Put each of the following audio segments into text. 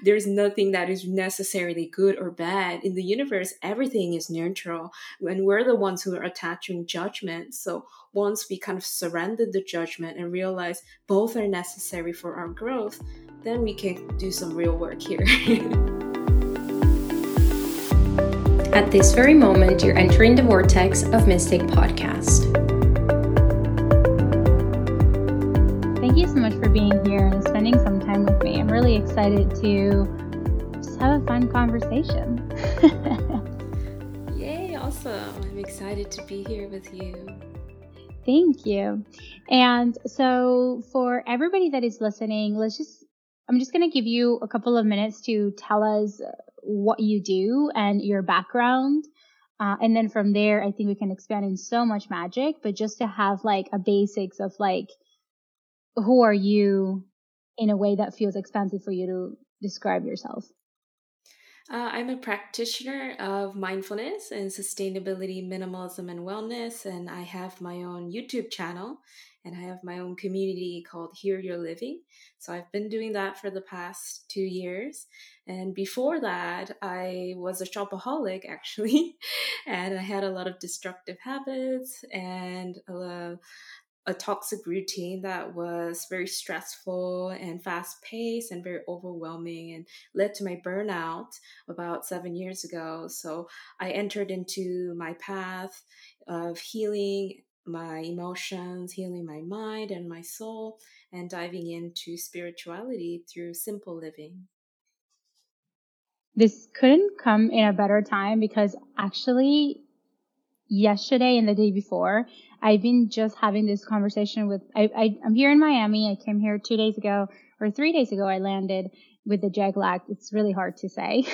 there's nothing that is necessarily good or bad. In the universe everything is neutral and we're the ones who are attaching judgment. So once we kind of surrender the judgment and realize both are necessary for our growth then we can do some real work here. At this very moment, you're entering the vortex of Mystic Podcast. Thank you so much for being here and spending some time with me. I'm really excited to just have a fun conversation. Yay, awesome. I'm excited to be here with you. Thank you. And so, for everybody that is listening, let's just, I'm just going to give you a couple of minutes to tell us what you do and your background. Uh, and then from there, I think we can expand in so much magic, but just to have like a basics of like, who are you in a way that feels expansive for you to describe yourself? Uh, I'm a practitioner of mindfulness and sustainability, minimalism, and wellness, and I have my own YouTube channel and I have my own community called Heal Your Living. So I've been doing that for the past two years. And before that, I was a shopaholic actually, and I had a lot of destructive habits and a, a toxic routine that was very stressful and fast paced and very overwhelming and led to my burnout about seven years ago. So I entered into my path of healing my emotions, healing my mind and my soul, and diving into spirituality through simple living. This couldn't come in a better time because actually, yesterday and the day before, I've been just having this conversation with. I, I, I'm here in Miami. I came here two days ago or three days ago. I landed with the jet lag. It's really hard to say.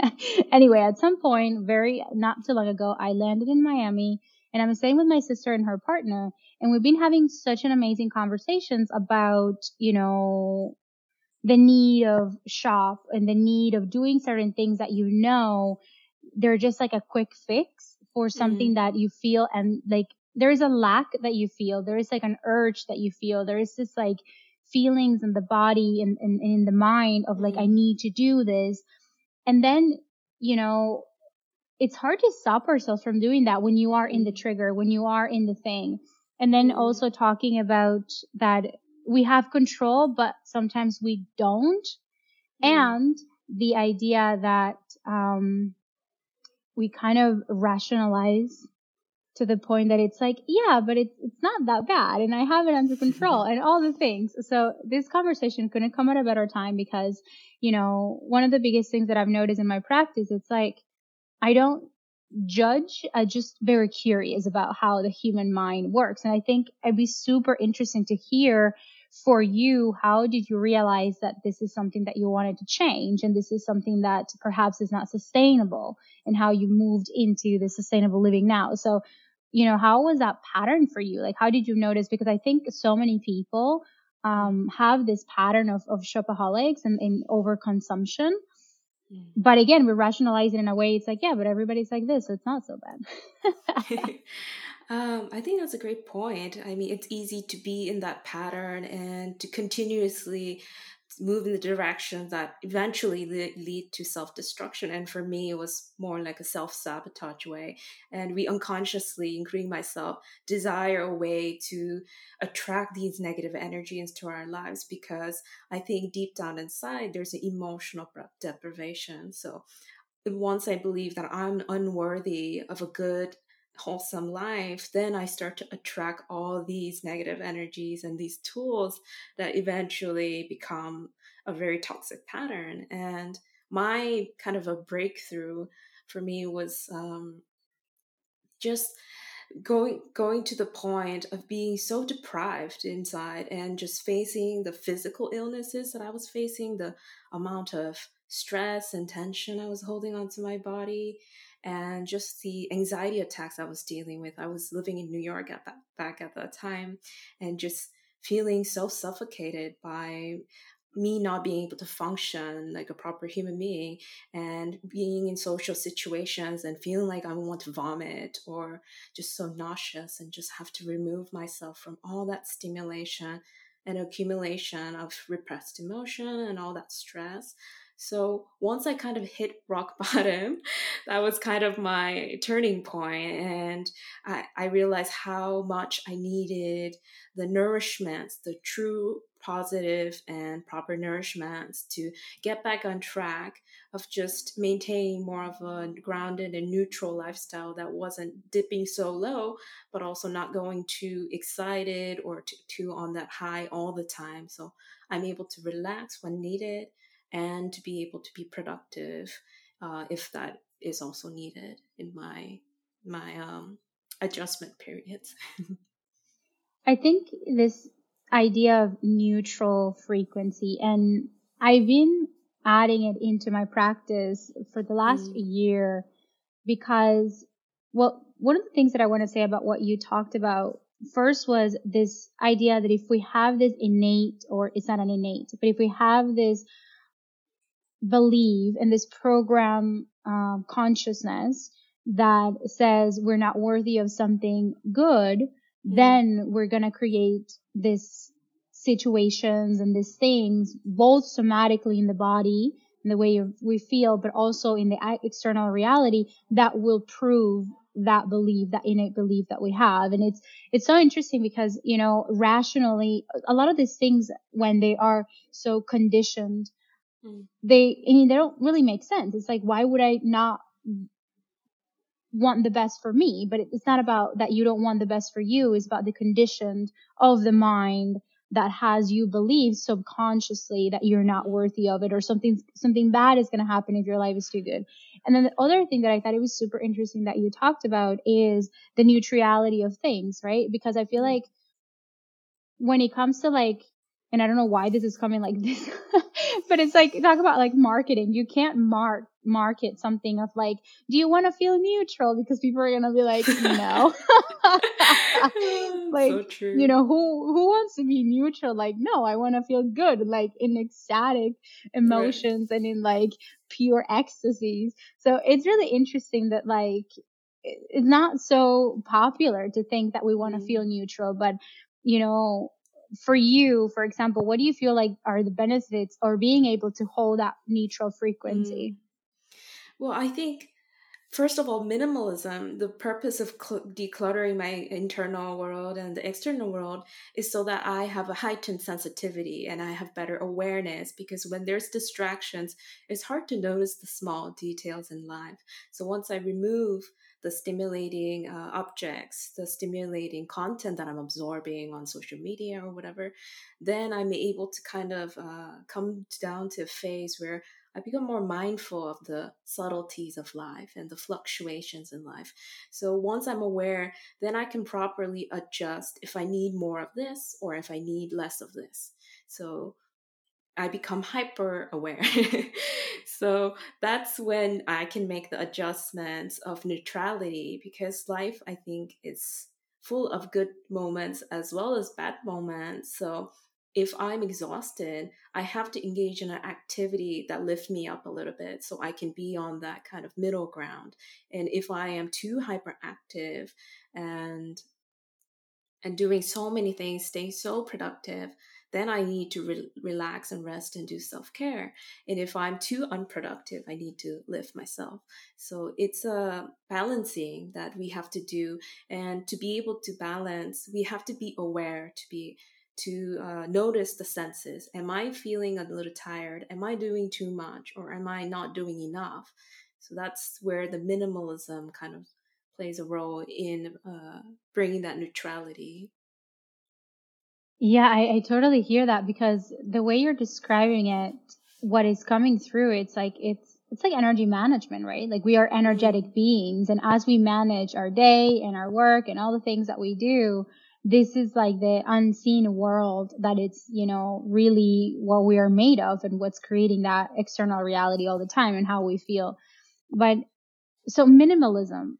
anyway, at some point, very not too long ago, I landed in Miami and I'm staying with my sister and her partner. And we've been having such an amazing conversations about, you know, the need of shop and the need of doing certain things that you know they're just like a quick fix for something mm. that you feel and like there is a lack that you feel. There is like an urge that you feel. There is this like feelings in the body and, and, and in the mind of like, mm. I need to do this. And then, you know, it's hard to stop ourselves from doing that when you are in the mm-hmm. trigger, when you are in the thing. And then mm-hmm. also talking about that we have control, but sometimes we don't. Mm. And the idea that, um, we kind of rationalize to the point that it's like, yeah, but it's, it's not that bad and I have it under control and all the things. So this conversation couldn't come at a better time because, you know, one of the biggest things that I've noticed in my practice, it's like, I don't judge. I'm just very curious about how the human mind works. And I think it'd be super interesting to hear for you, how did you realize that this is something that you wanted to change and this is something that perhaps is not sustainable and how you moved into the sustainable living now? So, you know, how was that pattern for you? Like, how did you notice? Because I think so many people um, have this pattern of, of shopaholics and, and overconsumption Mm. But again, we rationalize it in a way. It's like, yeah, but everybody's like this, so it's not so bad. um, I think that's a great point. I mean, it's easy to be in that pattern and to continuously move in the direction that eventually lead to self-destruction. And for me it was more like a self-sabotage way. And we unconsciously including myself desire a way to attract these negative energies into our lives because i think deep down inside there's an emotional deprivation. So once i believe that i'm unworthy of a good wholesome life, then I start to attract all these negative energies and these tools that eventually become a very toxic pattern. And my kind of a breakthrough for me was um, just going going to the point of being so deprived inside and just facing the physical illnesses that I was facing, the amount of stress and tension I was holding onto my body, and just the anxiety attacks I was dealing with. I was living in New York at that back at that time, and just feeling so suffocated by me not being able to function like a proper human being and being in social situations and feeling like I want to vomit or just so nauseous and just have to remove myself from all that stimulation and accumulation of repressed emotion and all that stress. So once I kind of hit rock bottom, that was kind of my turning point, and I, I realized how much I needed the nourishments, the true positive and proper nourishments to get back on track of just maintaining more of a grounded and neutral lifestyle that wasn't dipping so low, but also not going too excited or too, too on that high all the time. So I'm able to relax when needed and to be able to be productive uh, if that is also needed in my my um, adjustment periods. I think this idea of neutral frequency and I've been adding it into my practice for the last mm. year because well one of the things that I want to say about what you talked about first was this idea that if we have this innate or it's not an innate but if we have this believe in this program um, consciousness that says we're not worthy of something good, mm-hmm. then we're going to create this situations and these things both somatically in the body in the way we feel, but also in the external reality that will prove that belief, that innate belief that we have. And it's, it's so interesting because, you know, rationally, a lot of these things, when they are so conditioned. They, I mean, they don't really make sense. It's like, why would I not want the best for me? But it's not about that you don't want the best for you. It's about the conditions of the mind that has you believe subconsciously that you're not worthy of it or something something bad is going to happen if your life is too good. And then the other thing that I thought it was super interesting that you talked about is the neutrality of things, right? Because I feel mm. like when it comes to like and I don't know why this is coming like this, but it's like talk about like marketing. You can't mark market something of like, do you want to feel neutral? Because people are gonna be like, no. like, so you know, who who wants to be neutral? Like, no, I want to feel good, like in ecstatic emotions right. and in like pure ecstasies. So it's really interesting that like it's not so popular to think that we want to mm. feel neutral, but you know, for you, for example, what do you feel like are the benefits or being able to hold that neutral frequency? Mm. Well, I think first of all, minimalism, the purpose of cl- decluttering my internal world and the external world is so that I have a heightened sensitivity and I have better awareness because when there's distractions, it's hard to notice the small details in life. So once I remove the stimulating uh, objects, the stimulating content that I'm absorbing on social media or whatever, then I'm able to kind of uh, come down to a phase where I become more mindful of the subtleties of life and the fluctuations in life. So once I'm aware, then I can properly adjust if I need more of this or if I need less of this. So I become hyper aware. so that's when I can make the adjustments of neutrality because life, I think, is full of good moments as well as bad moments. So if I'm exhausted, I have to engage in an activity that lifts me up a little bit so I can be on that kind of middle ground. And if I am too hyperactive and and doing so many things, staying so productive, then I need to re- relax and rest and do self care. And if I'm too unproductive, I need to lift myself. So it's a balancing that we have to do. And to be able to balance, we have to be aware to be to uh, notice the senses. Am I feeling a little tired? Am I doing too much? Or am I not doing enough? So that's where the minimalism kind of plays a role in uh, bringing that neutrality yeah, I, I totally hear that because the way you're describing it, what is coming through, it's like it's it's like energy management, right? Like we are energetic beings and as we manage our day and our work and all the things that we do, this is like the unseen world that it's, you know, really what we are made of and what's creating that external reality all the time and how we feel. But so minimalism,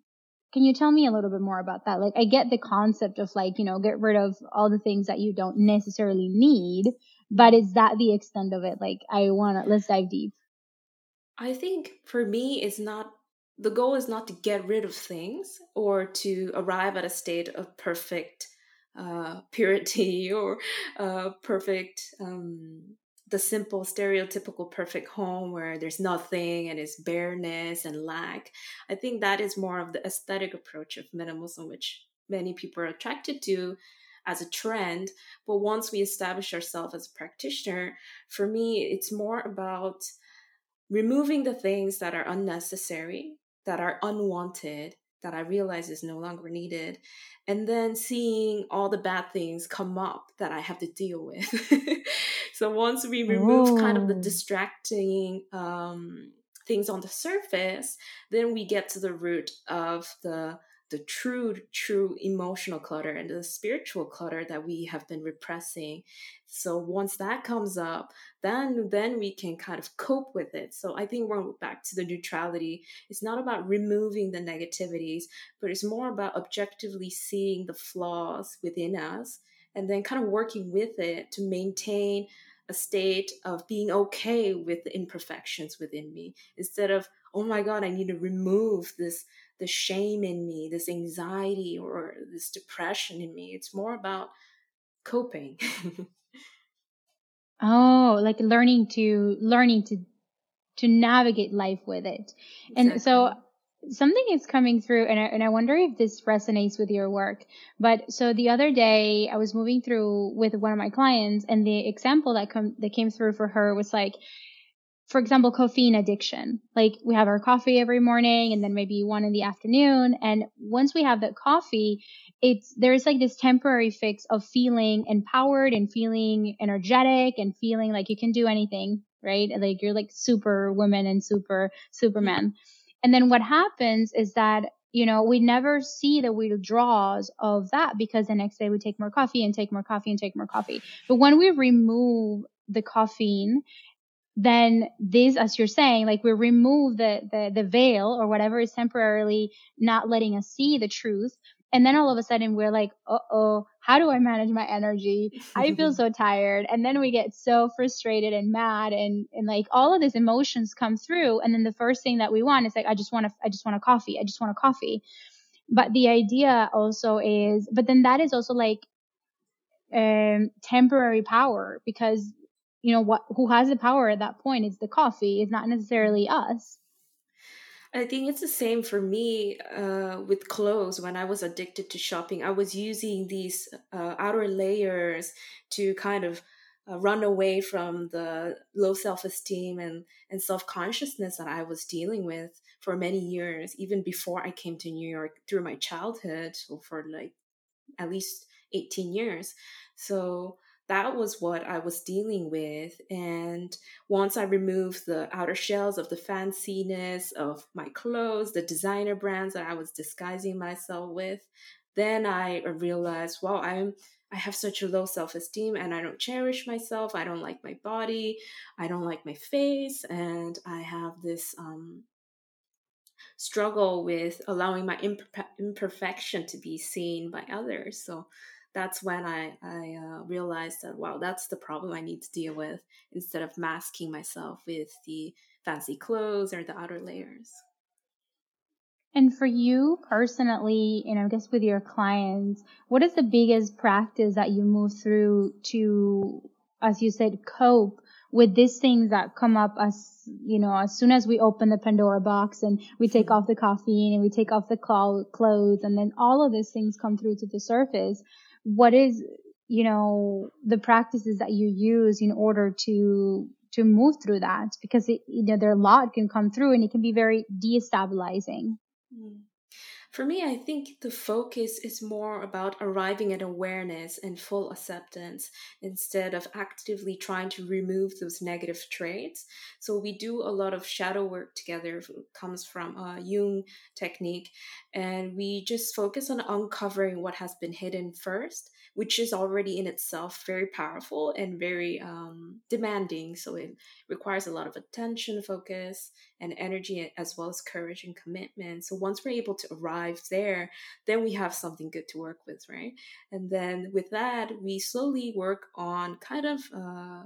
can you tell me a little bit more about that? Like, I get the concept of like, you know, get rid of all the things that you don't necessarily need, but is that the extent of it? Like, I want to, let's dive deep. I think for me, it's not, the goal is not to get rid of things or to arrive at a state of perfect uh, purity or uh, perfect um, the simple stereotypical perfect home where there's nothing and it's bareness and lack i think that is more of the aesthetic approach of minimalism which many people are attracted to as a trend. But once we establish ourselves as a practitioner for me it's more about removing the things that are unnecessary that are unwanted that I realize is no longer needed, and then seeing all the bad things come up that I have to deal with. so once we remove Ooh. kind of the distracting um, things on the surface, then we get to the root of the the true true emotional clutter and the spiritual clutter that we have been repressing. So once that comes up then then we can kind of cope with it. So i think we're back to the neutrality. It's not about removing the negativities but it's more about objectively seeing the flaws within us and then kind of working with it to maintain a state of being okay with the imperfections within me. Instead of oh my god i need to remove this the shame in me, this anxiety or this depression in me. It's more about coping. oh, like learning to learning to to navigate life with it. Exactly. And so something is coming through and I, and I wonder if this resonates with your work. But so the other day I was moving through with one of my clients and the example that come that came through for her was like for example, caffeine addiction. Like we have our coffee every morning and then maybe one in the afternoon. And once we have that coffee, it's, there's like this temporary fix of feeling empowered and feeling energetic and feeling like you can do anything, right? Like you're like super woman and super superman. And then what happens is that you know, we never see the withdrawals of that because the next day we take more coffee and take more coffee and take more coffee. But when we remove the caffeine then this, as you're saying, like we remove the, the, the veil or whatever is temporarily not letting us see the truth. And then all of a sudden we're like, uh oh, how do I manage my energy? I feel so tired. And then we get so frustrated and mad and, and like all of these emotions come through. And then the first thing that we want is like, I just want to, I just want a coffee. I just want a coffee. But the idea also is, but then that is also like, um, temporary power because you know what who has the power at that point it's the coffee it's not necessarily us I think it's the same for me uh, with clothes. When I was addicted to shopping, I was using these uh, outer layers to kind of uh, run away from the low self esteem and, and self consciousness that I was dealing with for many years, even before I came to New York through my childhood, for like at least 18 years. So that was what I was dealing with. And once I removed the outer shells of the fanciness of my clothes, the designer brands that I was disguising myself with, then I realized, wow, I'm I have such a low self-esteem and I don't cherish myself. I don't like my body. I don't like my face, and I have this um, struggle with allowing my imper- imperfection to be seen by others. So that's when I, I uh, realized that, wow, that's the problem I need to deal with instead of masking myself with the fancy clothes or the outer layers. And for you personally, and I guess with your clients, what is the biggest practice that you move through to, as you said, cope with these things that come up as, you know, as soon as we open the Pandora box and we take off the caffeine and we take off the clothes and then all of these things come through to the surface what is you know the practices that you use in order to to move through that because it, you know their lot can come through and it can be very destabilizing mm. For me, I think the focus is more about arriving at awareness and full acceptance instead of actively trying to remove those negative traits. So we do a lot of shadow work together. Comes from a Jung technique, and we just focus on uncovering what has been hidden first which is already in itself very powerful and very um, demanding. So it requires a lot of attention, focus, and energy, as well as courage and commitment. So once we're able to arrive there, then we have something good to work with, right? And then with that, we slowly work on kind of uh,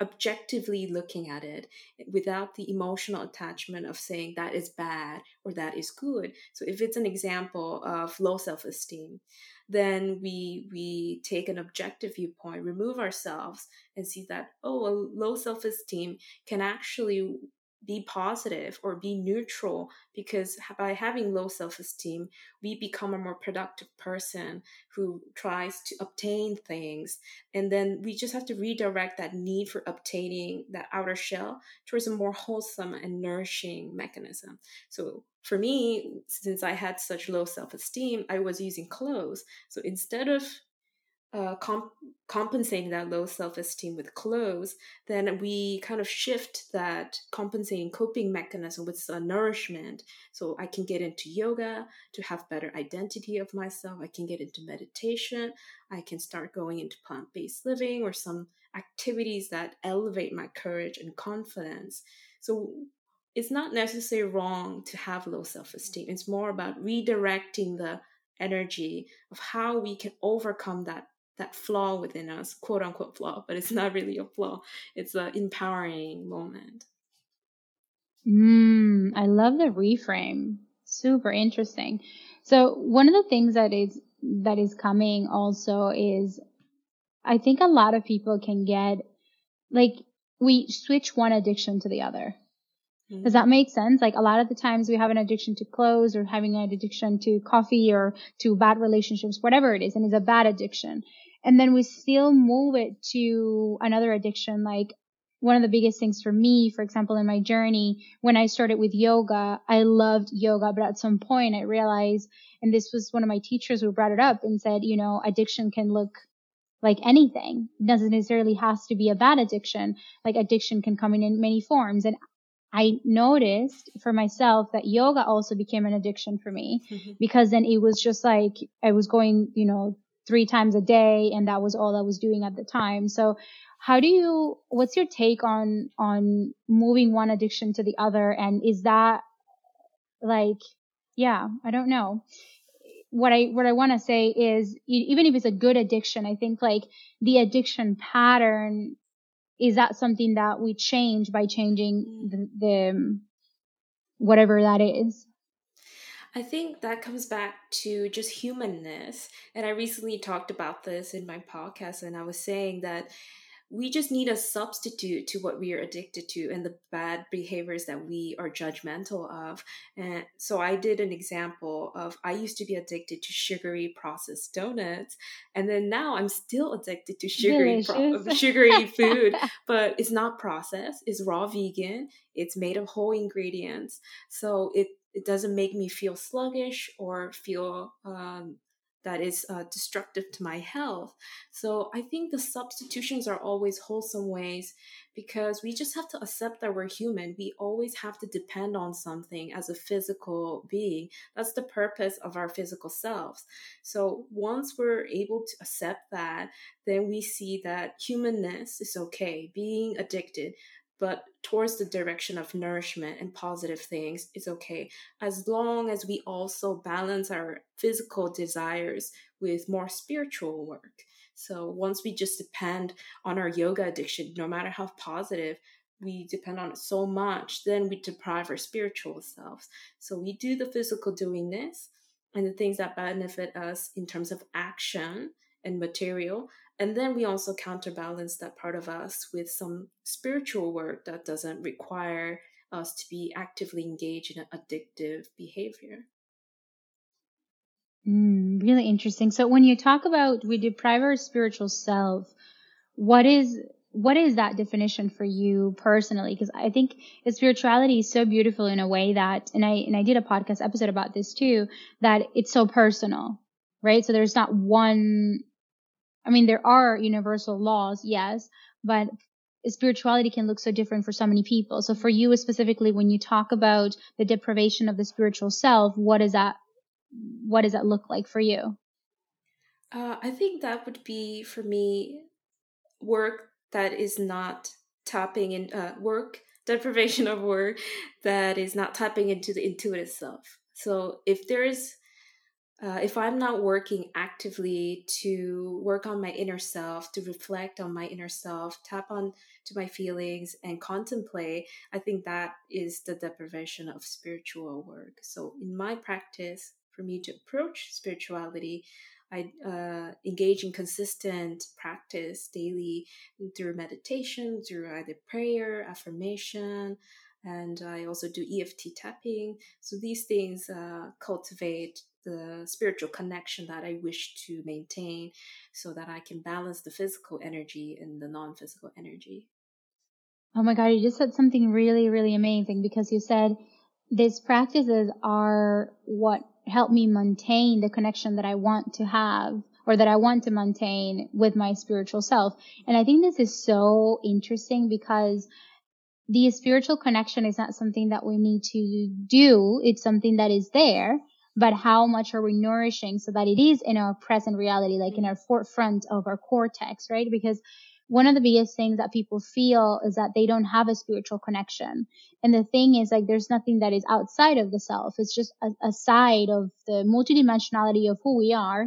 objectively looking at it without the emotional attachment of saying that is bad or that is good. So if it's an example of low self-esteem, then we we take an objective viewpoint, remove ourselves and see that oh, a low self-esteem can actually be positive or be neutral because by having low self esteem, we become a more productive person who tries to obtain things. And then we just have to redirect that need for obtaining that outer shell towards a more wholesome and nourishing mechanism. So for me, since I had such low self esteem, I was using clothes. So instead of uh, comp- compensating that low self esteem with clothes, then we kind of shift that compensating coping mechanism with uh, nourishment. So I can get into yoga to have better identity of myself. I can get into meditation. I can start going into plant based living or some activities that elevate my courage and confidence. So it's not necessarily wrong to have low self esteem. It's more about redirecting the energy of how we can overcome that that flaw within us, quote unquote flaw, but it's not really a flaw. It's an empowering moment. Mm, I love the reframe. Super interesting. So one of the things that is that is coming also is I think a lot of people can get like we switch one addiction to the other. Mm-hmm. Does that make sense? Like a lot of the times we have an addiction to clothes or having an addiction to coffee or to bad relationships, whatever it is, and it's a bad addiction and then we still move it to another addiction like one of the biggest things for me, for example, in my journey, when I started with yoga, I loved yoga, but at some point I realized, and this was one of my teachers who brought it up and said, you know, addiction can look like anything. It doesn't necessarily has to be a bad addiction. Like addiction can come in, in many forms. And I noticed for myself that yoga also became an addiction for me mm-hmm. because then it was just like I was going, you know, three times a day and that was all I was doing at the time. So how do you what's your take on on moving one addiction to the other and is that like yeah, I don't know. What I what I want to say is even if it's a good addiction, I think like the addiction pattern is that something that we change by changing the, the whatever that is. I think that comes back to just humanness. And I recently talked about this in my podcast, and I was saying that we just need a substitute to what we are addicted to and the bad behaviors that we are judgmental of. And so I did an example of I used to be addicted to sugary processed donuts, and then now I'm still addicted to sugary pro- sugary food, but it's not processed. It's raw vegan. It's made of whole ingredients, so it it doesn't make me feel sluggish or feel um, that is uh, destructive to my health. So I think the substitutions are always wholesome ways because we just have to accept that we're human. We always have to depend on something as a physical being. That's the purpose of our physical selves. So once we're able to accept that, then we see that humanness is okay. Being addicted but towards the direction of nourishment and positive things is okay. As long as we also balance our physical desires with more spiritual work. So once we just depend on our yoga addiction no matter how positive we depend on it so much then we deprive our spiritual selves. So we do the physical doing this and the things that benefit us in terms of action and material and then we also counterbalance that part of us with some spiritual work that doesn't require us to be actively engaged in an addictive behavior. Mm, really interesting. So when you talk about we deprive our spiritual self, what is what is that definition for you personally? Because I think spirituality is so beautiful in a way that, and I and I did a podcast episode about this too, that it's so personal, right? So there's not one I mean, there are universal laws, yes, but spirituality can look so different for so many people. So for you specifically, when you talk about the deprivation of the spiritual self, what does that, what does that look like for you? Uh, I think that would be for me work that is not tapping in uh, work deprivation of work that is not tapping into the intuitive self. So if there is uh, if I'm not working actively to work on my inner self, to reflect on my inner self, tap on to my feelings and contemplate, I think that is the deprivation of spiritual work. So in my practice, for me to approach spirituality, I uh, engage in consistent practice daily through meditation, through either prayer, affirmation, and I also do EFT tapping. So these things uh, cultivate the spiritual connection that I wish to maintain so that I can balance the physical energy and the non physical energy. Oh my God, you just said something really, really amazing because you said these practices are what help me maintain the connection that I want to have or that I want to maintain with my spiritual self. And I think this is so interesting because the spiritual connection is not something that we need to do. It's something that is there but how much are we nourishing so that it is in our present reality, like in mm-hmm. our forefront of our cortex, right? Because one of the biggest things that people feel is that they don't have a spiritual connection. And the thing is like there's nothing that is outside of the self. It's just a, a side of the multidimensionality of who we are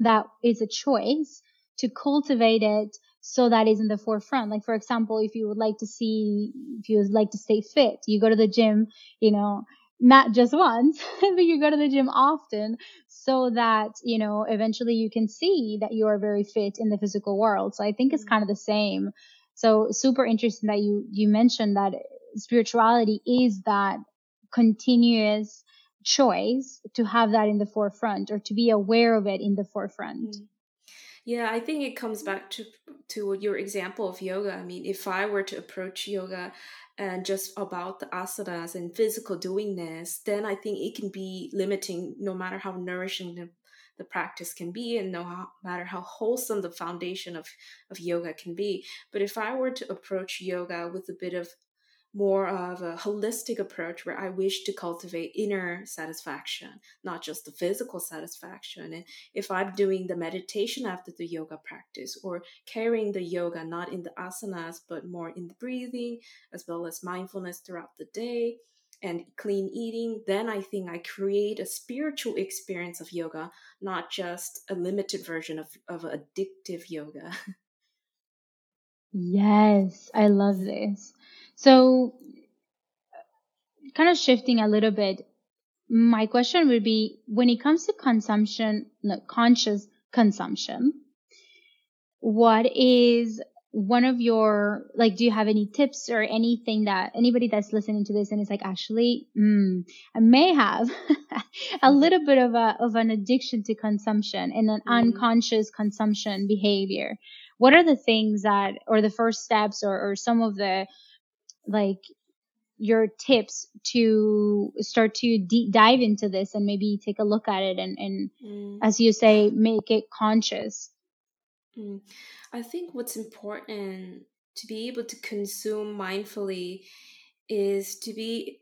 that is a choice to cultivate it so that is in the forefront. Like for example, if you would like to see, if you would like to stay fit, you go to the gym, you know, not just once, but you go to the gym often so that, you know, eventually you can see that you are very fit in the physical world. So I think it's mm-hmm. kind of the same. So super interesting that you, you mentioned that spirituality is that continuous choice to have that in the forefront or to be aware of it in the forefront. Mm-hmm. Yeah, I think it comes back to to your example of yoga. I mean, if I were to approach yoga and just about the asanas and physical doingness, then I think it can be limiting no matter how nourishing the, the practice can be and no matter how wholesome the foundation of, of yoga can be. But if I were to approach yoga with a bit of more of a holistic approach where I wish to cultivate inner satisfaction, not just the physical satisfaction. And if I'm doing the meditation after the yoga practice or carrying the yoga not in the asanas but more in the breathing as well as mindfulness throughout the day and clean eating, then I think I create a spiritual experience of yoga, not just a limited version of, of addictive yoga. Yes, I love this. So kind of shifting a little bit, my question would be when it comes to consumption, no, conscious consumption, what is one of your like do you have any tips or anything that anybody that's listening to this and is like actually mm, i may have a mm-hmm. little bit of a of an addiction to consumption and an mm. unconscious consumption behavior what are the things that or the first steps or, or some of the like your tips to start to deep dive into this and maybe take a look at it and, and mm. as you say, make it conscious? Mm. I think what's important to be able to consume mindfully is to be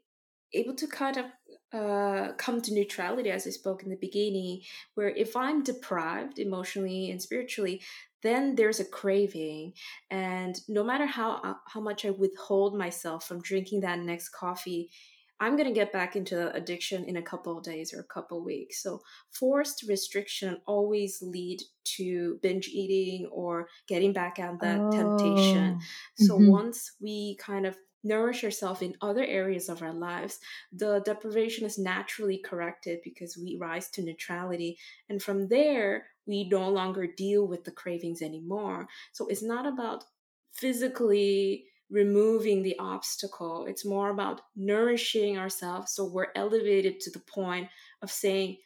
able to kind of uh, come to neutrality, as I spoke in the beginning, where if I'm deprived emotionally and spiritually, then there's a craving and no matter how uh, how much i withhold myself from drinking that next coffee i'm going to get back into the addiction in a couple of days or a couple of weeks so forced restriction always lead to binge eating or getting back at that oh. temptation so mm-hmm. once we kind of nourish ourselves in other areas of our lives, the deprivation is naturally corrected because we rise to neutrality. And from there, we no longer deal with the cravings anymore. So it's not about physically removing the obstacle, it's more about nourishing ourselves so we're elevated to the point of saying,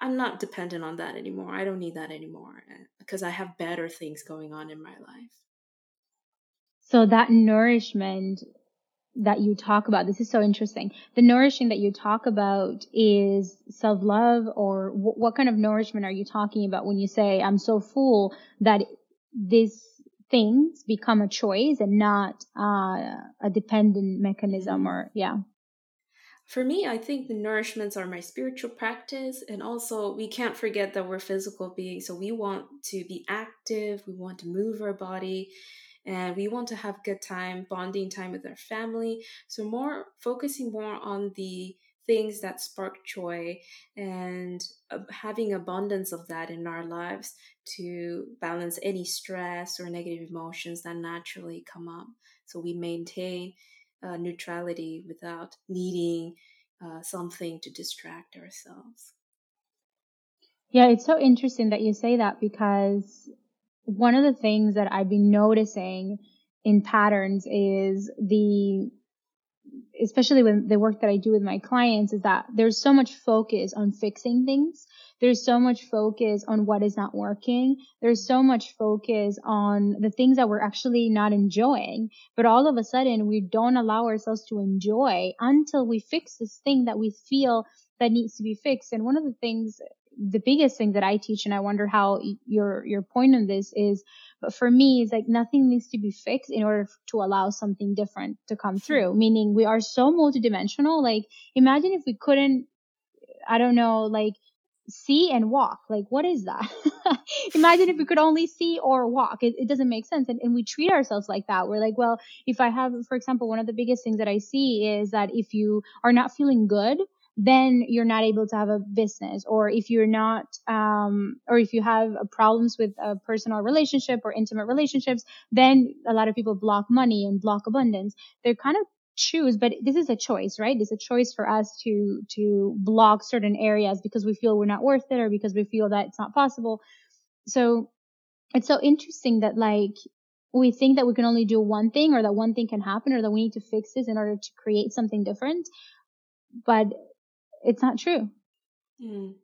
I'm not dependent on that anymore. I don't need that anymore eh, because I have better things going on in my life. So that nourishment that you talk about, this is so interesting. The nourishing that you talk about is self-love or w- what kind of nourishment are you talking about when you say, I'm so full that these things become a choice and not uh, a dependent mechanism or, yeah. For me, I think the nourishments are my spiritual practice. And also, we can't forget that we're physical beings. So we want to be active, we want to move our body and we want to have good time bonding time with our family so more focusing more on the things that spark joy and having abundance of that in our lives to balance any stress or negative emotions that naturally come up. So we maintain uh, neutrality without needing uh, something to distract ourselves. Yeah, it's so interesting that you say that because one of the things that I've been noticing in patterns is the especially with the work that I do with my clients is that there's so much focus on fixing things. There's so much focus on what is not working. There's so much focus on the things that we're actually not enjoying. But all of a sudden we don't allow ourselves to enjoy until we fix this thing that we feel that needs to be fixed. And one of the things the biggest thing that I teach, and I wonder how your your point on this is, but for me, it's like nothing needs to be fixed in order to allow something different to come hmm. through. Meaning, we are so multidimensional. Like, imagine if we couldn't, I don't know, like see and walk. Like, what is that? Imagine if we could only see or walk. It, it doesn't make sense. And, and we treat ourselves like that. We're like, well, if I have, for example, one of the biggest things that I see is that if you are not feeling good, then you're not able to have a business. Or if you're not um, or if you have problems with a personal relationship or intimate relationships then a lot of people block money and block abundance. They're kind of choose but this is a choice right? It's a choice for us to to block certain areas because we feel we're not worth it or because we feel that it's not possible. So it's so interesting that like we think that we can only do one thing or that one thing can happen or that we need to fix this in order to create something different. But it's not true. Mm.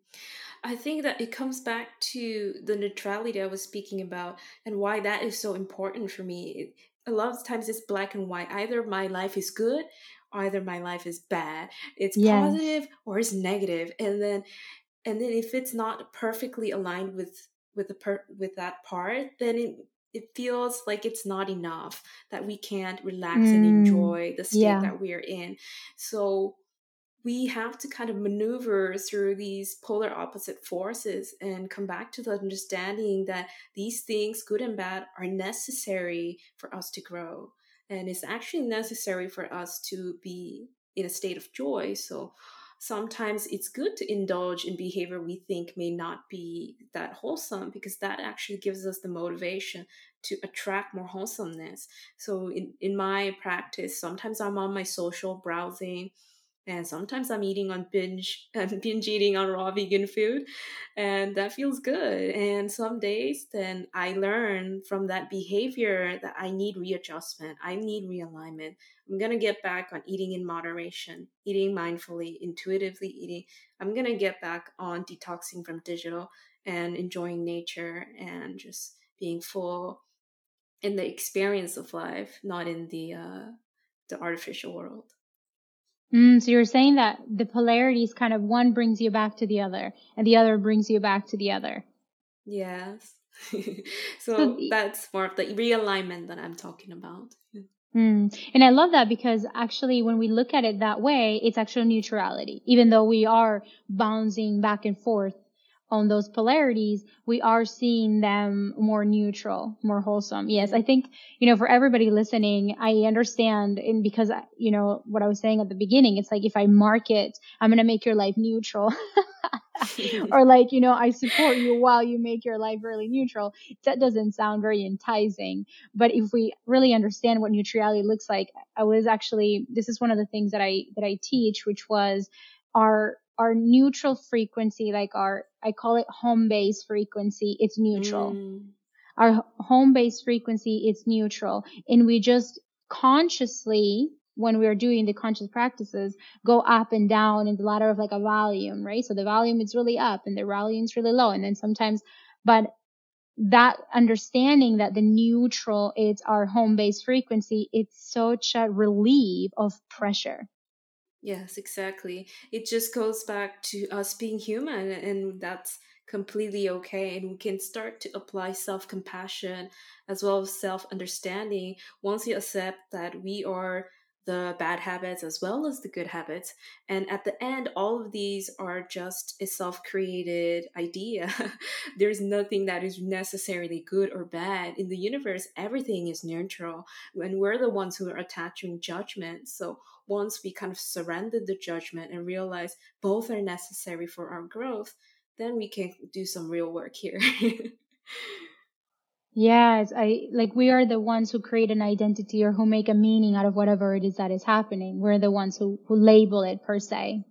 I think that it comes back to the neutrality I was speaking about and why that is so important for me. It, a lot of times it's black and white. Either my life is good, either my life is bad. It's yes. positive or it's negative. And then and then if it's not perfectly aligned with with the per, with that part, then it it feels like it's not enough that we can't relax mm. and enjoy the state yeah. that we're in. So we have to kind of maneuver through these polar opposite forces and come back to the understanding that these things, good and bad, are necessary for us to grow. And it's actually necessary for us to be in a state of joy. So sometimes it's good to indulge in behavior we think may not be that wholesome because that actually gives us the motivation to attract more wholesomeness. So in, in my practice, sometimes I'm on my social browsing and sometimes i'm eating on binge i'm binge eating on raw vegan food and that feels good. And some days then i learn from that behavior that i need readjustment i need realignment. I'm going to get back on eating in moderation eating mindfully intuitively eating. I'm going to get back on detoxing from digital and enjoying nature and just being full in the experience of life not in the uh, the artificial world Mm, so you're saying that the polarities kind of one brings you back to the other and the other brings you back to the other. Yes. so, so that's more of the realignment that I'm talking about. Mm. And I love that because actually when we look at it that way, it's actual neutrality. Even though we are bouncing back and forth on those polarities, we are seeing them more neutral, more wholesome. Yes, I think, you know, for everybody listening, I understand and because, you know, what I was saying at the beginning, it's like if I market, I'm going to make your life neutral. or like, you know, I support you while you make your life really neutral. That doesn't sound very enticing. But if we really understand what neutrality looks like, I was actually, this is one of the things that I, that I teach, which was our our neutral frequency, like our, I call it home base frequency, it's neutral. Mm. Our home base frequency, it's neutral. And we just consciously, when we are doing the conscious practices, go up and down in the ladder of like a volume, right? So the volume is really up and the volume is really low. And then sometimes, but that understanding that the neutral is our home base frequency, it's such a relief of pressure. Yes, exactly. It just goes back to us being human, and that's completely okay. And we can start to apply self compassion as well as self understanding once we accept that we are the bad habits as well as the good habits. And at the end, all of these are just a self created idea. There's nothing that is necessarily good or bad. In the universe, everything is neutral. And we're the ones who are attaching judgment. So once we kind of surrender the judgment and realize both are necessary for our growth, then we can do some real work here. Yes, I like we are the ones who create an identity or who make a meaning out of whatever it is that is happening. We're the ones who, who label it per se.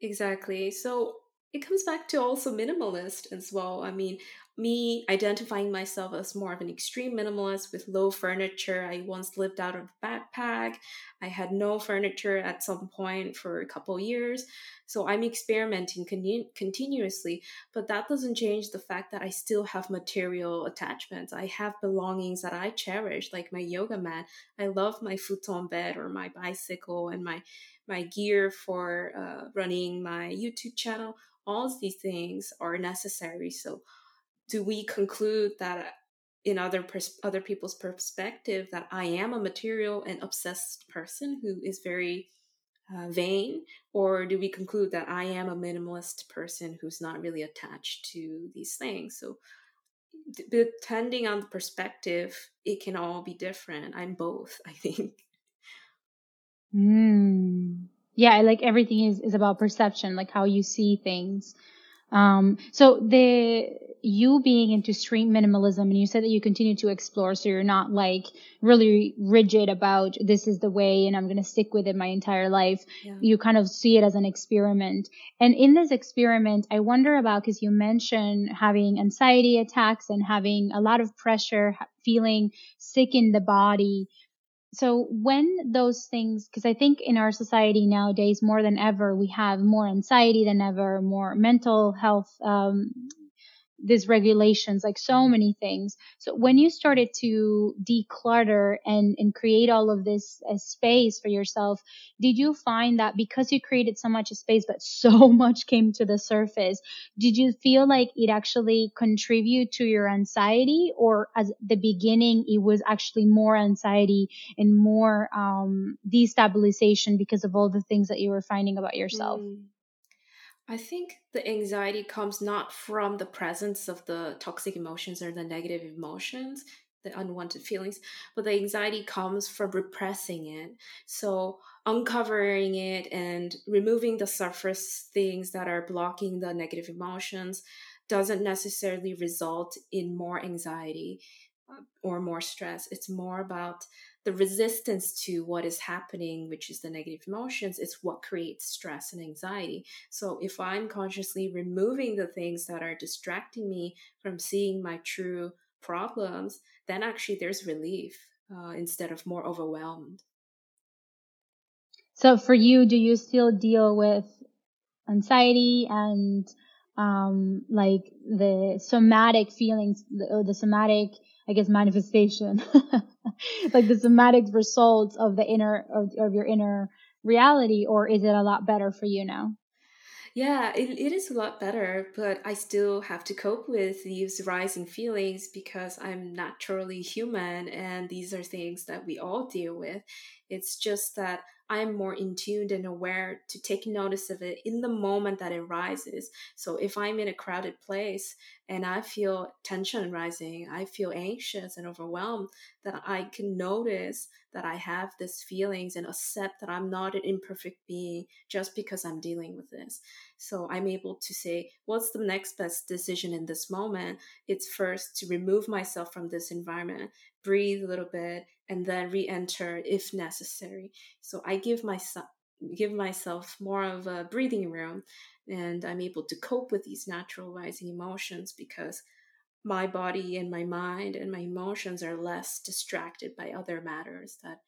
Exactly. So it comes back to also minimalist as well. I mean, me identifying myself as more of an extreme minimalist with low furniture. I once lived out of a backpack. I had no furniture at some point for a couple years. So I'm experimenting con- continuously, but that doesn't change the fact that I still have material attachments. I have belongings that I cherish, like my yoga mat. I love my futon bed or my bicycle and my my gear for uh, running my YouTube channel. All these things are necessary. So do we conclude that in other pers- other people's perspective that I am a material and obsessed person who is very uh, vain, or do we conclude that I am a minimalist person who's not really attached to these things? So, depending on the perspective, it can all be different. I'm both, I think. Mm. Yeah, like everything is is about perception, like how you see things. Um, so the you being into extreme minimalism and you said that you continue to explore so you're not like really rigid about this is the way and i'm going to stick with it my entire life. Yeah. you kind of see it as an experiment. And in this experiment i wonder about because you mentioned having anxiety attacks and having a lot of pressure feeling sick in the body so when those things because i think in our society nowadays more than ever we have more anxiety than ever more mental health um, these regulations, like so many things. So when you started to declutter and, and create all of this uh, space for yourself, did you find that because you created so much space, but so much came to the surface, did you feel like it actually contribute to your anxiety or as the beginning, it was actually more anxiety and more, um, destabilization because of all the things that you were finding about yourself? Mm. I think the anxiety comes not from the presence of the toxic emotions or the negative emotions, the unwanted feelings, but the anxiety comes from repressing it. So, uncovering it and removing the surface things that are blocking the negative emotions doesn't necessarily result in more anxiety uh, or more stress. It's more about the resistance to what is happening, which is the negative emotions, is what creates stress and anxiety. So if I'm consciously removing the things that are distracting me from seeing my true problems, then actually there's relief uh, instead of more overwhelmed. So for you, do you still deal with anxiety and um, like the somatic feelings or the somatic I guess manifestation, like the somatic results of the inner of, of your inner reality, or is it a lot better for you now? Yeah, it, it is a lot better, but I still have to cope with these rising feelings because I'm naturally human and these are things that we all deal with. It's just that I'm more in tuned and aware to take notice of it in the moment that it rises. So if I'm in a crowded place and I feel tension rising, I feel anxious and overwhelmed, that I can notice that I have these feelings and accept that I'm not an imperfect being just because I'm dealing with this. So I'm able to say, what's the next best decision in this moment? It's first to remove myself from this environment, breathe a little bit, and then re-enter if necessary. So I give myself give myself more of a breathing room and I'm able to cope with these natural rising emotions because my body and my mind and my emotions are less distracted by other matters that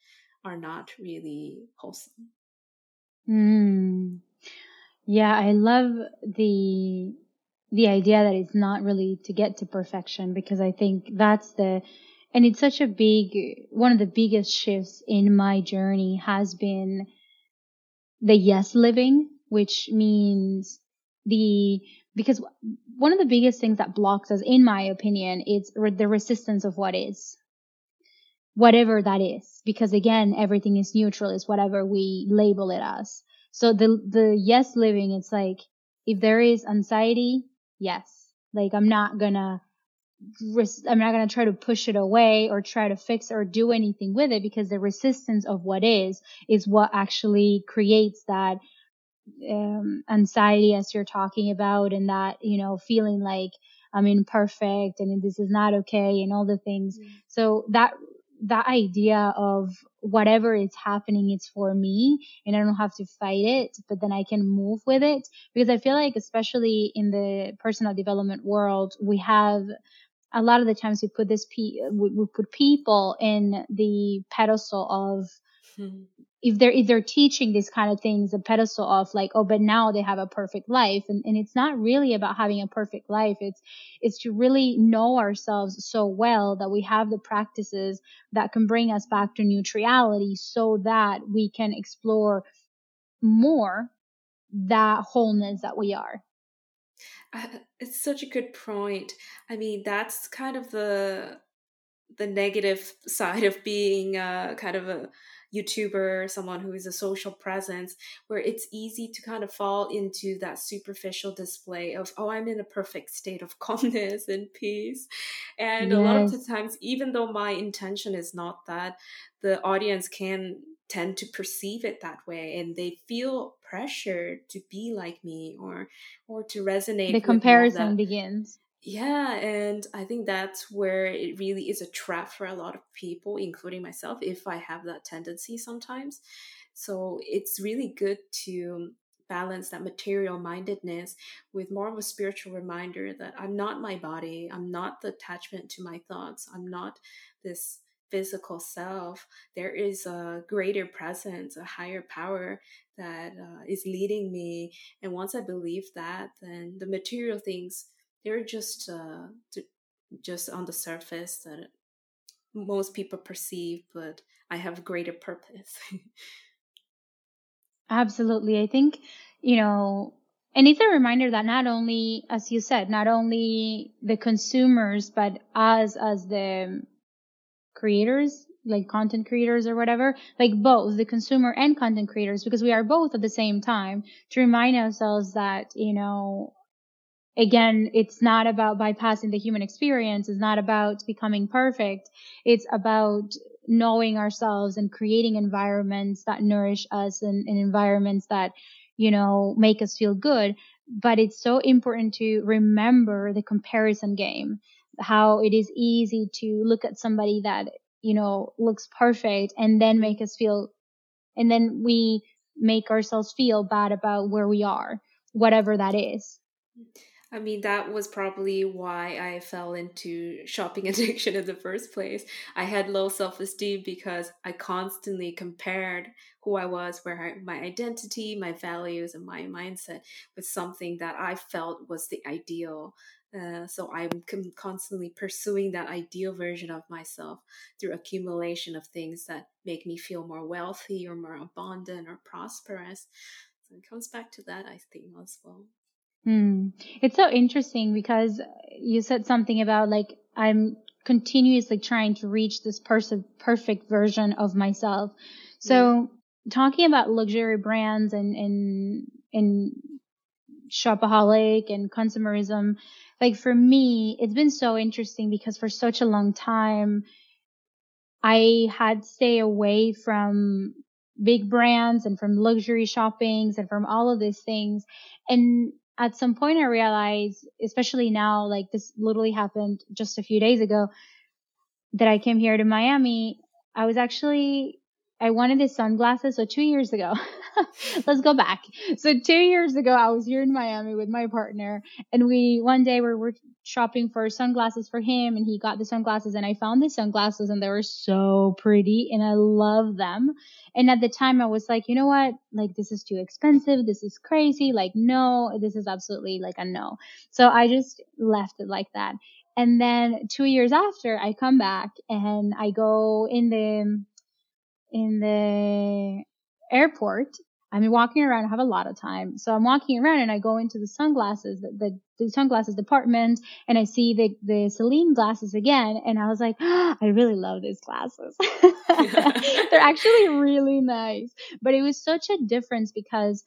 are not really wholesome. Mm. Yeah, I love the the idea that it's not really to get to perfection because I think that's the and it's such a big one of the biggest shifts in my journey has been the yes living which means the because one of the biggest things that blocks us in my opinion is the resistance of what is whatever that is. Because again, everything is neutral. It's whatever we label it as. So the, the yes living, it's like, if there is anxiety, yes. Like I'm not gonna, I'm not gonna try to push it away or try to fix or do anything with it because the resistance of what is, is what actually creates that um, anxiety as you're talking about and that, you know, feeling like I'm imperfect and this is not okay and all the things. Mm-hmm. So that, that idea of whatever is happening, it's for me and I don't have to fight it, but then I can move with it because I feel like, especially in the personal development world, we have a lot of the times we put this, pe- we put people in the pedestal of, mm-hmm if they're if they're teaching these kind of things a pedestal of like oh but now they have a perfect life. And, and it's not really about having a perfect life. It's it's to really know ourselves so well that we have the practices that can bring us back to neutrality so that we can explore more that wholeness that we are uh, it's such a good point i mean that's kind of the the negative side of being uh, kind of a YouTuber, someone who is a social presence, where it's easy to kind of fall into that superficial display of, oh, I'm in a perfect state of calmness and peace. And yes. a lot of the times, even though my intention is not that, the audience can tend to perceive it that way and they feel pressure to be like me or or to resonate the comparison begins yeah, and I think that's where it really is a trap for a lot of people, including myself, if I have that tendency sometimes. So it's really good to balance that material mindedness with more of a spiritual reminder that I'm not my body, I'm not the attachment to my thoughts, I'm not this physical self. There is a greater presence, a higher power that uh, is leading me. And once I believe that, then the material things they're just uh, just on the surface that most people perceive, but I have greater purpose. Absolutely. I think, you know, and it's a reminder that not only, as you said, not only the consumers, but us as the creators, like content creators or whatever, like both the consumer and content creators, because we are both at the same time to remind ourselves that, you know, again, it's not about bypassing the human experience. It's not about becoming perfect. It's about knowing ourselves and creating environments that nourish us and, and environments that, you know, make us feel good. But it's so important to remember the comparison game, how it is easy to look at somebody that, you know, looks perfect and then make us feel, and then we make ourselves feel bad about where we are, whatever that is. I mean, that was probably why I fell into shopping addiction in the first place. I had low self esteem because I constantly compared who I was, where I, my identity, my values, and my mindset with something that I felt was the ideal. Uh, so I'm constantly pursuing that ideal version of myself through accumulation of things that make me feel more wealthy or more abundant or prosperous. So it comes back to that, I think, as well. Hmm. It's so interesting because you said something about like I'm continuously trying to reach this person perfect version of myself. So mm. talking about luxury brands and and and shopaholic and consumerism, like for me, it's been so interesting because for such a long time I had stay away from big brands and from luxury shoppings and from all of these things. And at some point I realized, especially now, like this literally happened just a few days ago that I came here to Miami. I was actually, I wanted his sunglasses. So two years ago, let's go back. So two years ago, I was here in Miami with my partner and we, one day we were shopping for sunglasses for him and he got the sunglasses and I found the sunglasses and they were so pretty and I love them. And at the time I was like, you know what? Like this is too expensive. This is crazy. Like no, this is absolutely like a no. So I just left it like that. And then two years after I come back and I go in the, in the airport I'm walking around. I have a lot of time. So I'm walking around and I go into the sunglasses, the, the, the sunglasses department and I see the, the Celine glasses again. And I was like, oh, I really love these glasses. They're actually really nice. But it was such a difference because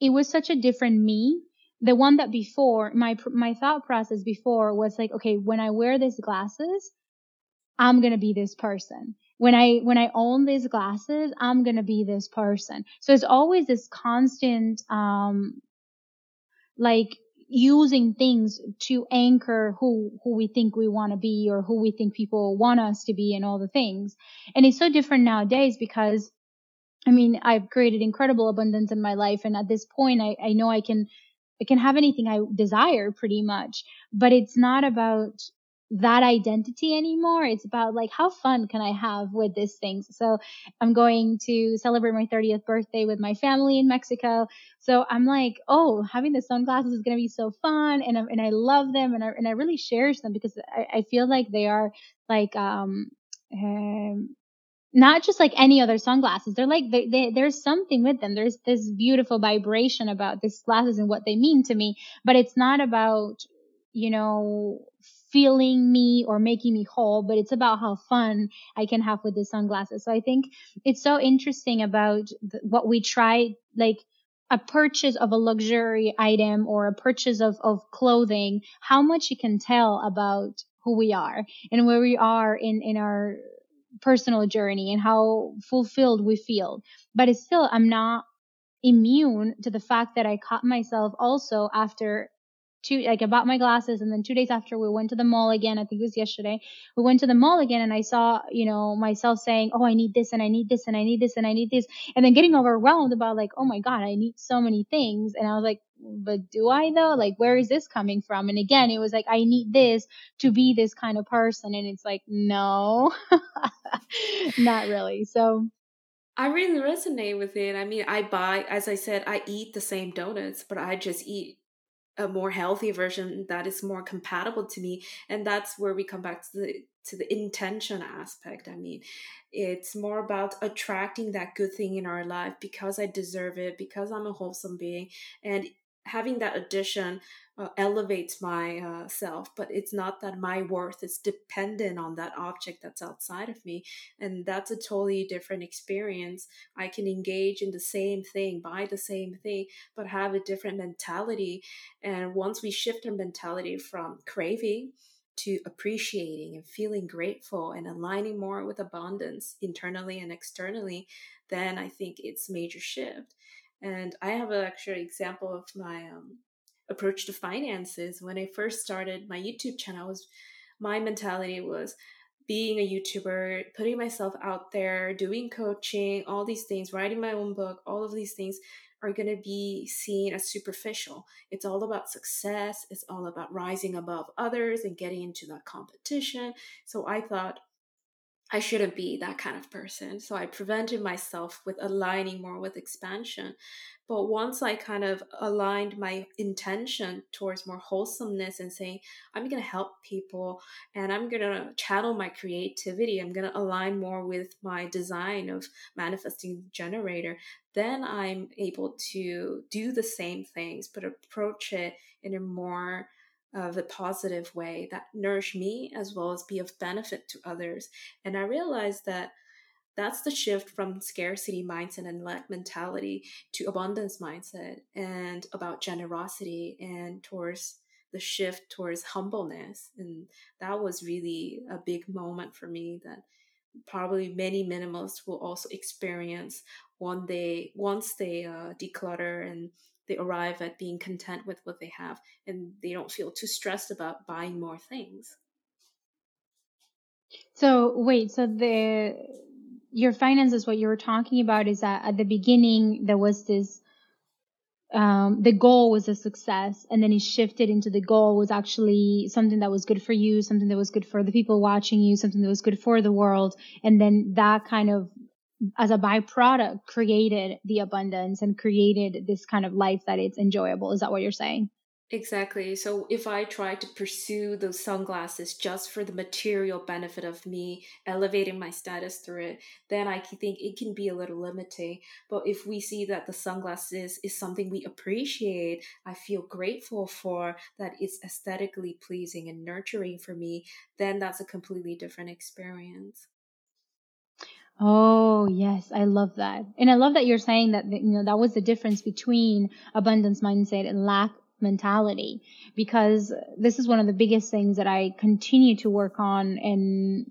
it was such a different me the one that before my my thought process before was like okay when i wear these glasses i'm going to be this person when i when i own these glasses i'm to be this person so it's always this constant um like using things to anchor who who we think we want to be or who we think people want us to be and all the things and it's so different nowadays because I mean, I've created incredible abundance in my life. And at this point, I, I know I can I can have anything I desire pretty much, but it's not about that identity anymore. It's about like how fun can I have with these things. So I'm going to celebrate my 30th birthday with my family in Mexico. So I'm like, oh, having the sunglasses is going to be so fun. And I, and I love them and I, and I really cherish them because I, I feel like they are like, um, um, not just like any other sunglasses. They're like, they, they, there's something with them. There's this beautiful vibration about these glasses and what they mean to me, but it's not about, you know, feeling me or making me whole, but it's about how fun I can have with the sunglasses. So I think it's so interesting about the, what we try, like a purchase of a luxury item or a purchase of, of clothing, how much you can tell about who we are and where we are in, in our personal journey and how fulfilled we feel. But it's still, I'm not immune to the fact that I caught myself also after two, like I bought my glasses and then two days after we went to the mall again. I think it was yesterday. We went to the mall again and I saw, you know, myself saying, Oh, I need this and I need this and I need this and I need this. And then getting overwhelmed about like, Oh my God, I need so many things. And I was like, but do I though? Like, where is this coming from? And again, it was like, I need this to be this kind of person. And it's like, no, not really. So I really resonate with it. I mean, I buy, as I said, I eat the same donuts, but I just eat a more healthy version that is more compatible to me and that's where we come back to the to the intention aspect. I mean it's more about attracting that good thing in our life because i deserve it because i'm a wholesome being and having that addition uh, elevates my uh, self but it's not that my worth is dependent on that object that's outside of me. And that's a totally different experience. I can engage in the same thing buy the same thing but have a different mentality. And once we shift our mentality from craving to appreciating and feeling grateful and aligning more with abundance internally and externally then i think it's major shift and i have an actual example of my um, approach to finances. When i first started my youtube channel was my mentality was being a youtuber putting myself out there doing coaching all these things writing my own book all of these things are going to be seen as superficial. It's all about success. It's all about rising above others and getting into that competition. So i thought I shouldn't be that kind of person. So I prevented myself with aligning more with expansion. But once I kind of aligned my intention towards more wholesomeness and saying, I'm going to help people and I'm going to channel my creativity, I'm going to align more with my design of manifesting generator, then I'm able to do the same things, but approach it in a more of a positive way that nourish me as well as be of benefit to others. And I realized that that's the shift from scarcity mindset and lack mentality to abundance mindset and about generosity and towards the shift towards humbleness. And that was really a big moment for me that probably many minimalists will also experience one day once they uh, declutter and they arrive at being content with what they have and they don't feel too stressed about buying more things. So wait, so the your finances, what you were talking about is that at the beginning there was this um, the goal was a success and then it shifted into the goal was actually something that was good for you, something that was good for the people watching you, something that was good for the world. And then that kind of as a byproduct created the abundance and created this kind of life that it's enjoyable. Is that what you're saying? Exactly. So if I try to pursue those sunglasses just for the material benefit of me elevating my status through it, then I think it can be a little limiting. But if we see that the sunglasses is something we appreciate, I feel grateful for, that it's aesthetically pleasing and nurturing for me, then that's a completely different experience. Oh, yes, I love that. And I love that you're saying that, you know, that was the difference between abundance mindset and lack mentality because this is one of the biggest things that I continue to work on and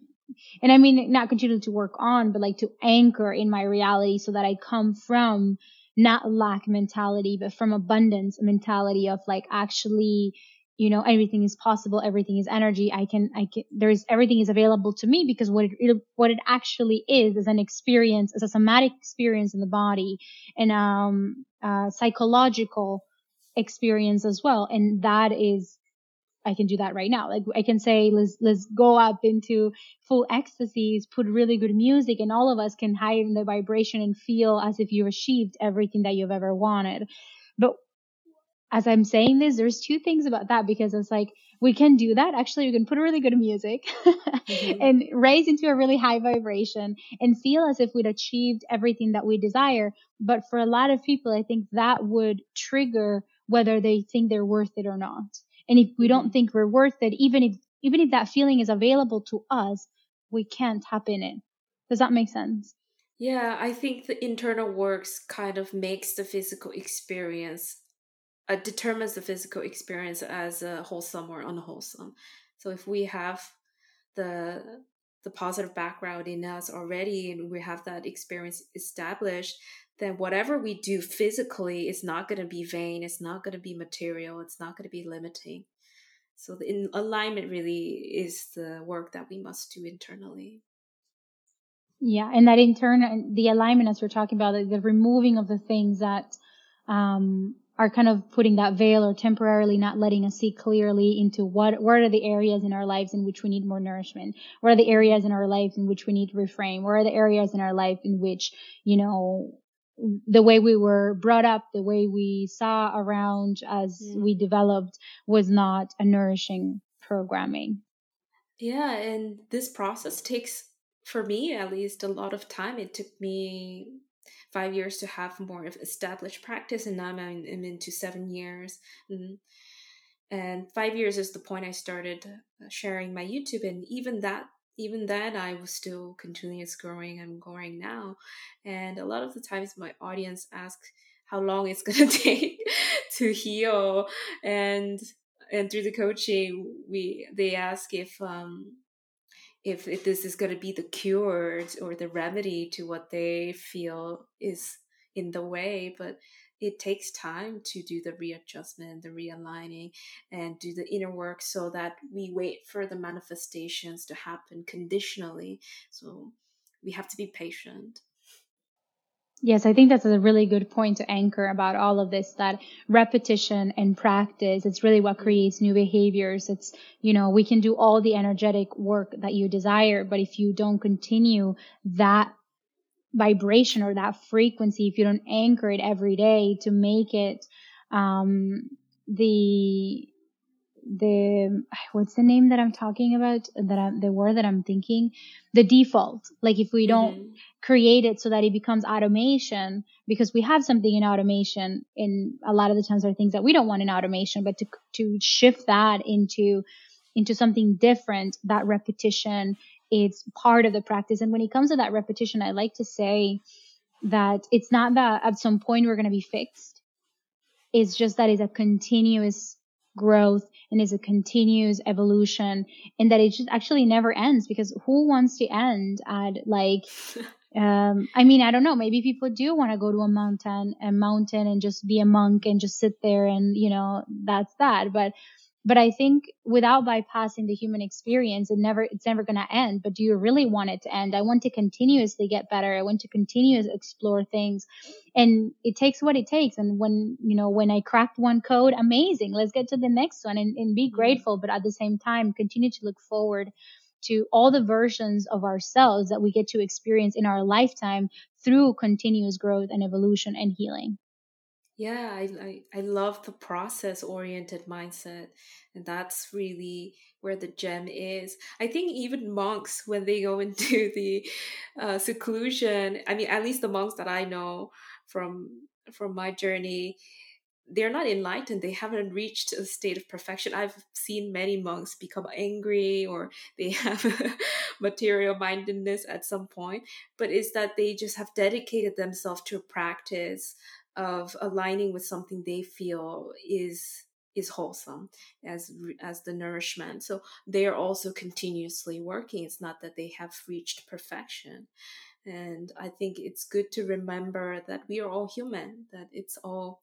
and I mean not continue to work on but like to anchor in my reality so that I come from not lack mentality but from abundance mentality of like actually you know everything is possible everything is energy i can i can there's everything is available to me because what it what it actually is is an experience is a somatic experience in the body and um uh psychological experience as well. And that is, I can do that right now. Like I can say, let's, let's go up into full ecstasies, put really good music and all of us can heighten the vibration and feel as if you've achieved everything that you've ever wanted. But as I'm saying this, there's two things about that because it's like, we can do that. Actually, we can put really good music mm-hmm. and raise into a really high vibration and feel as if we'd achieved everything that we desire. But for a lot of people, I think that would trigger whether they think they're worth it or not. And if we don't mm-hmm. think we're worth it, even if, even if that feeling is available to us, we can't tap in it. Does that make sense? Yeah, I think the internal works kind of makes the physical experience, uh, determines the physical experience as a wholesome or unwholesome. So if we have the the positive background in us already and we have that experience established, then whatever we do physically is not going to be vain, it's not going to be material, it's not going to be limiting. So the alignment really is the work that we must do internally. Yeah, and that internal the alignment as we're talking about the, the removing of the things that um, are kind of putting that veil or temporarily not letting us see clearly into what what are the areas in our lives in which we need more nourishment what are the areas in our lives in which we need to reframe what are the areas in our life in which you know the way we were brought up, the way we saw around as mm. we developed was not a nourishing programming. Yeah, and this process takes, for me at least, a lot of time. It took me five years to have more of established practice, and now I'm, I'm into seven years. And, and five years is the point I started sharing my YouTube, and even that even then I was still continuous growing and growing now. And a lot of the times my audience asks how long it's gonna take to heal and and through the coaching we they ask if um if, if this is going to be the cure or the remedy to what they feel is in the way but it takes time to do the readjustment, the realigning, and do the inner work so that we wait for the manifestations to happen conditionally. So we have to be patient. Yes, I think that's a really good point to anchor about all of this, that repetition and practice, it's really what creates new behaviors. It's, you know, we can do all the energetic work that you desire, but if you don't continue that vibration or that frequency if you don't anchor it every day to make it um, the the what's the name that I'm talking about that I'm, the word that I'm thinking the default like if we don't mm-hmm. create it so that it becomes automation because we have something in automation in a lot of the times there are things that we don't want in automation but to to shift that into into something different that repetition it's part of the practice. And when it comes to that repetition, I like to say that it's not that at some point we're going to be fixed. It's just that it's a continuous growth and is a continuous evolution and that it just actually never ends because who wants to end at like um i mean i don't know maybe people do want to go to a mountain a mountain and just be a monk and just sit there and you know that's that but but I think without bypassing the human experience, it never, it's never going to end. But do you really want it to end? I want to continuously get better. I want to continuously explore things and it takes what it takes. And when, you know, when I cracked one code, amazing. Let's get to the next one and, and be mm-hmm. grateful. But at the same time, continue to look forward to all the versions of ourselves that we get to experience in our lifetime through continuous growth and evolution and healing. Yeah, I, I, I love the process oriented mindset. And that's really where the gem is. I think even monks, when they go into the uh, seclusion, I mean, at least the monks that I know from from my journey, they're not enlightened. They haven't reached a state of perfection. I've seen many monks become angry or they have material mindedness at some point, but it's that they just have dedicated themselves to a practice of aligning with something they feel is is wholesome as as the nourishment. So they are also continuously working. It's not that they have reached perfection. And i think it's good to remember that we are all human that it's all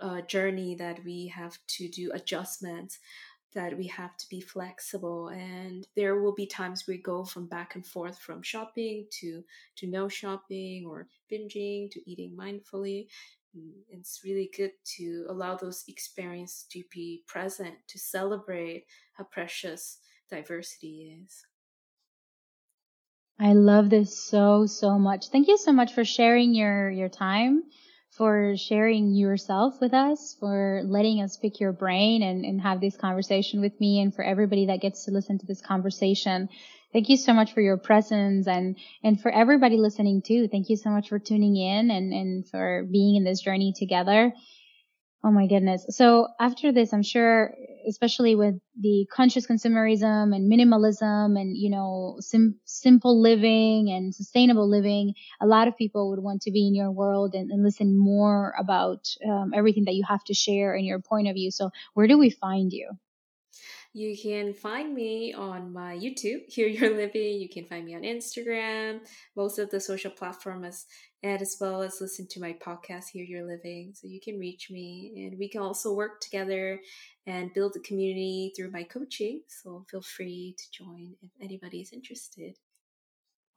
a journey that we have to do adjustments that we have to be flexible and there will be times we go from back and forth from shopping to to no shopping or binging to eating mindfully. Mm, it's really good to allow those experiences to be present to celebrate how precious diversity is. I love this so so much. Thank you so much for sharing your your time for sharing yourself with us, for letting us pick your brain and, and have this conversation with me and for everybody that gets to listen to this conversation. Thank you so much for your presence and, and for everybody listening too. Thank you so much for tuning in and, and for being in this journey together. Oh my goodness. So after this, I'm sure, especially with the conscious consumerism and minimalism and, you know, sim- simple living and sustainable living, a lot of people would want to be in your world and, and listen more about um, everything that you have to share and your point of view. So where do we find you? You can find me on my YouTube, Heal Your Living. You can find me on Instagram, most of the social platforms, and as well as listen to my podcast, Heal Your Living. So you can reach me, and we can also work together and build a community through my coaching. So feel free to join if anybody is interested.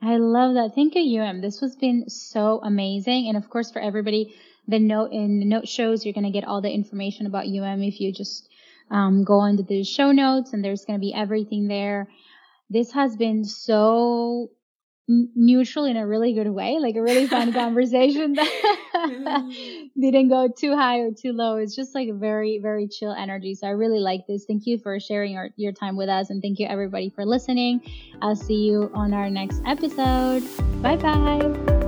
I love that. Thank you, UM. This has been so amazing. And of course, for everybody, the note in the note shows you're going to get all the information about UM if you just um, go into the show notes and there's going to be everything there. This has been so neutral in a really good way, like a really fun conversation that didn't go too high or too low. It's just like a very, very chill energy. So I really like this. Thank you for sharing your, your time with us and thank you everybody for listening. I'll see you on our next episode. Bye bye.